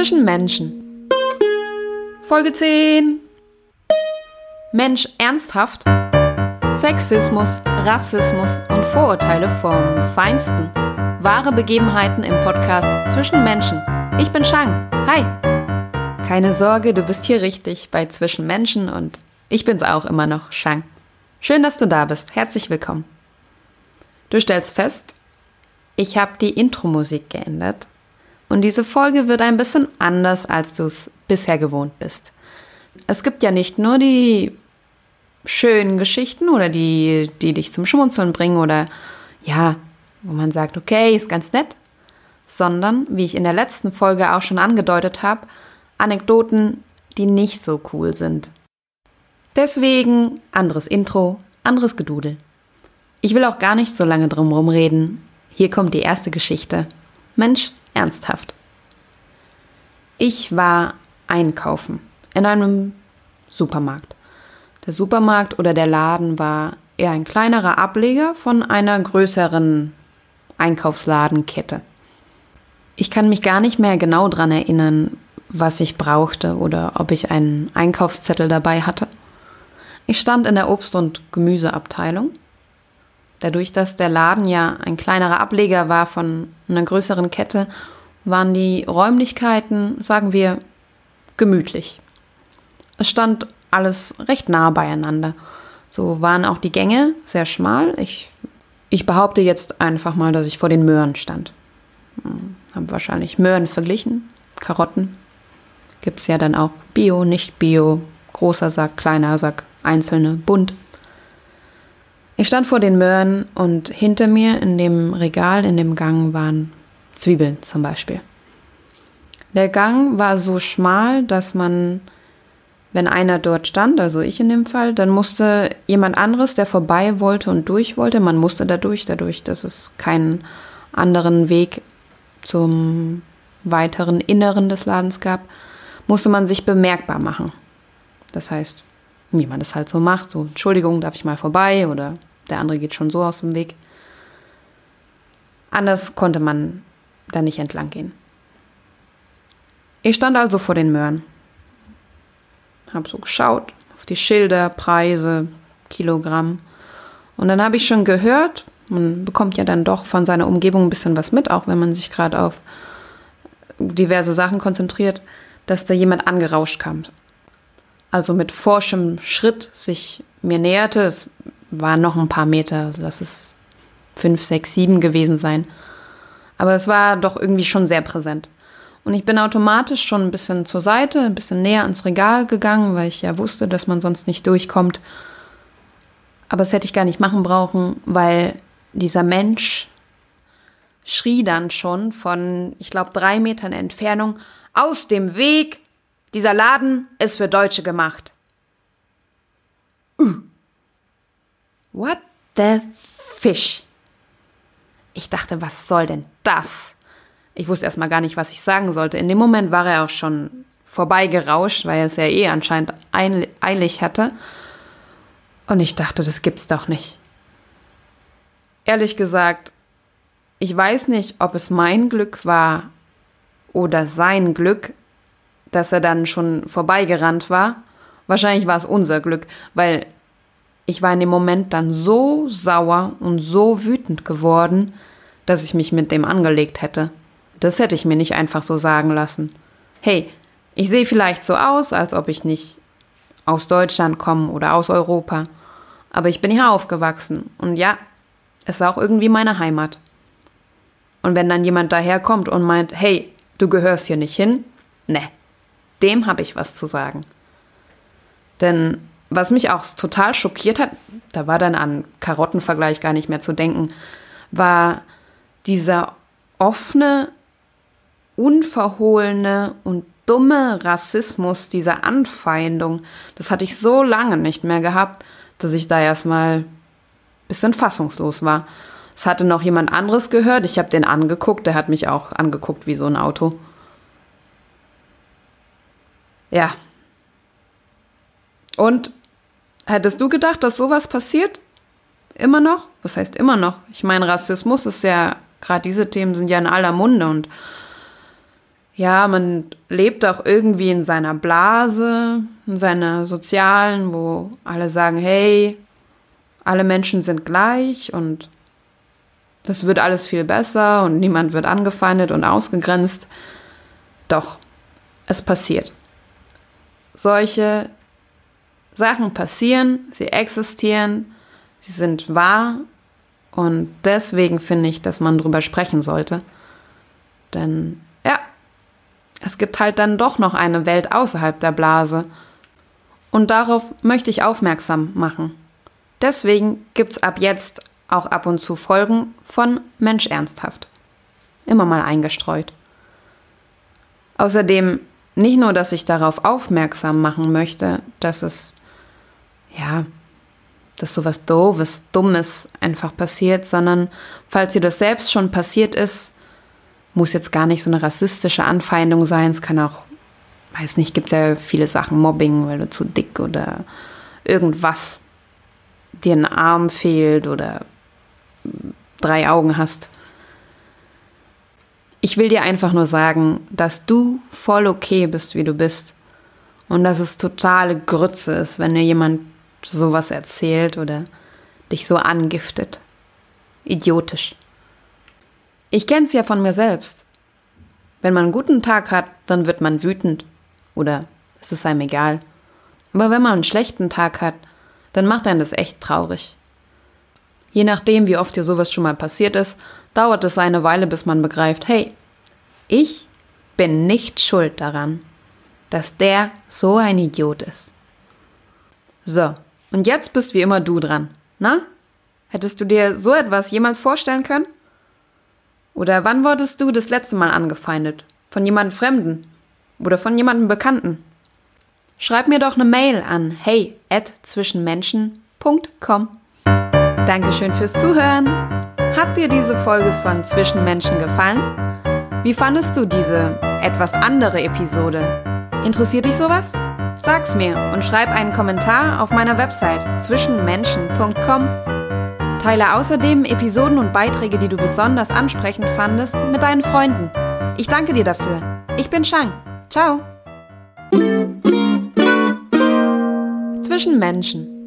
Zwischen Menschen. Folge 10. Mensch ernsthaft? Sexismus, Rassismus und Vorurteile vom Feinsten. Wahre Begebenheiten im Podcast Zwischen Menschen. Ich bin Shang. Hi. Keine Sorge, du bist hier richtig bei Zwischen Menschen und ich bin's auch immer noch, Shang. Schön, dass du da bist. Herzlich willkommen. Du stellst fest, ich habe die Intro-Musik geändert und diese Folge wird ein bisschen anders, als du es bisher gewohnt bist. Es gibt ja nicht nur die schönen Geschichten oder die, die dich zum Schmunzeln bringen oder ja, wo man sagt, okay, ist ganz nett, sondern, wie ich in der letzten Folge auch schon angedeutet habe, Anekdoten, die nicht so cool sind. Deswegen anderes Intro, anderes Gedudel. Ich will auch gar nicht so lange drumherum reden. Hier kommt die erste Geschichte. Mensch, ernsthaft. Ich war einkaufen in einem Supermarkt. Der Supermarkt oder der Laden war eher ein kleinerer Ableger von einer größeren Einkaufsladenkette. Ich kann mich gar nicht mehr genau daran erinnern, was ich brauchte oder ob ich einen Einkaufszettel dabei hatte. Ich stand in der Obst- und Gemüseabteilung. Dadurch, dass der Laden ja ein kleinerer Ableger war von einer größeren Kette, waren die Räumlichkeiten, sagen wir, gemütlich. Es stand alles recht nah beieinander. So waren auch die Gänge sehr schmal. Ich, ich behaupte jetzt einfach mal, dass ich vor den Möhren stand. Hm, Haben wahrscheinlich Möhren verglichen, Karotten. Gibt es ja dann auch Bio, nicht Bio, großer Sack, kleiner Sack, einzelne, bunt. Ich stand vor den Möhren und hinter mir in dem Regal, in dem Gang waren Zwiebeln zum Beispiel. Der Gang war so schmal, dass man, wenn einer dort stand, also ich in dem Fall, dann musste jemand anderes, der vorbei wollte und durch wollte, man musste da durch, dadurch, dass es keinen anderen Weg zum weiteren Inneren des Ladens gab, musste man sich bemerkbar machen. Das heißt, wie man das halt so macht, so Entschuldigung, darf ich mal vorbei oder der andere geht schon so aus dem Weg. Anders konnte man da nicht entlang gehen. Ich stand also vor den Möhren, hab so geschaut auf die Schilder, Preise, Kilogramm und dann habe ich schon gehört, man bekommt ja dann doch von seiner Umgebung ein bisschen was mit, auch wenn man sich gerade auf diverse Sachen konzentriert, dass da jemand angerauscht kam. Also mit forschem Schritt sich mir näherte. Es waren noch ein paar Meter, also lass es fünf, sechs, sieben gewesen sein. Aber es war doch irgendwie schon sehr präsent. Und ich bin automatisch schon ein bisschen zur Seite, ein bisschen näher ans Regal gegangen, weil ich ja wusste, dass man sonst nicht durchkommt. Aber das hätte ich gar nicht machen brauchen, weil dieser Mensch schrie dann schon von, ich glaube, drei Metern Entfernung, aus dem Weg! Dieser Laden ist für Deutsche gemacht. Uh. What the fish? Ich dachte, was soll denn das? Ich wusste erstmal gar nicht, was ich sagen sollte. In dem Moment war er auch schon vorbeigerauscht, weil er es ja eh anscheinend eilig hatte. Und ich dachte, das gibt's doch nicht. Ehrlich gesagt, ich weiß nicht, ob es mein Glück war oder sein Glück, dass er dann schon vorbeigerannt war. Wahrscheinlich war es unser Glück, weil ich war in dem Moment dann so sauer und so wütend geworden, dass ich mich mit dem angelegt hätte. Das hätte ich mir nicht einfach so sagen lassen. Hey, ich sehe vielleicht so aus, als ob ich nicht aus Deutschland komme oder aus Europa. Aber ich bin hier aufgewachsen und ja, es ist auch irgendwie meine Heimat. Und wenn dann jemand daherkommt und meint, hey, du gehörst hier nicht hin, ne, dem habe ich was zu sagen. Denn was mich auch total schockiert hat, da war dann an Karottenvergleich gar nicht mehr zu denken, war dieser offene, unverhohlene und dumme Rassismus, diese Anfeindung. Das hatte ich so lange nicht mehr gehabt, dass ich da erstmal ein bisschen fassungslos war. Es hatte noch jemand anderes gehört. Ich habe den angeguckt. Der hat mich auch angeguckt wie so ein Auto. Ja. Und hättest du gedacht, dass sowas passiert? Immer noch? Was heißt immer noch? Ich meine, Rassismus ist ja, gerade diese Themen sind ja in aller Munde und ja, man lebt auch irgendwie in seiner Blase, in seiner sozialen, wo alle sagen, hey, alle Menschen sind gleich und das wird alles viel besser und niemand wird angefeindet und ausgegrenzt. Doch, es passiert. Solche Sachen passieren, sie existieren, sie sind wahr und deswegen finde ich, dass man drüber sprechen sollte. Denn ja, es gibt halt dann doch noch eine Welt außerhalb der Blase. Und darauf möchte ich aufmerksam machen. Deswegen gibt's ab jetzt auch ab und zu Folgen von Mensch ernsthaft. Immer mal eingestreut. Außerdem nicht nur, dass ich darauf aufmerksam machen möchte, dass es, ja, dass sowas Doofes, Dummes einfach passiert, sondern falls dir das selbst schon passiert ist, muss jetzt gar nicht so eine rassistische Anfeindung sein. Es kann auch, weiß nicht, gibt ja viele Sachen, Mobbing, weil du zu dick oder irgendwas dir ein Arm fehlt oder drei Augen hast. Ich will dir einfach nur sagen, dass du voll okay bist, wie du bist. Und dass es totale Grütze ist, wenn dir jemand sowas erzählt oder dich so angiftet. Idiotisch. Ich kenn's ja von mir selbst. Wenn man einen guten Tag hat, dann wird man wütend. Oder es ist einem egal. Aber wenn man einen schlechten Tag hat, dann macht einen das echt traurig. Je nachdem, wie oft dir sowas schon mal passiert ist, dauert es eine Weile, bis man begreift, hey, ich bin nicht schuld daran, dass der so ein Idiot ist. So, und jetzt bist wie immer du dran. Na? Hättest du dir so etwas jemals vorstellen können? Oder wann wurdest du das letzte Mal angefeindet? Von jemandem Fremden? Oder von jemandem Bekannten? Schreib mir doch eine Mail an hey at zwischenmenschen.com. Dankeschön fürs Zuhören. Hat dir diese Folge von Zwischenmenschen gefallen? Wie fandest du diese etwas andere Episode? Interessiert dich sowas? Sag's mir und schreib einen Kommentar auf meiner Website zwischenmenschen.com. Teile außerdem Episoden und Beiträge, die du besonders ansprechend fandest, mit deinen Freunden. Ich danke dir dafür. Ich bin Shang. Ciao. Zwischen Menschen.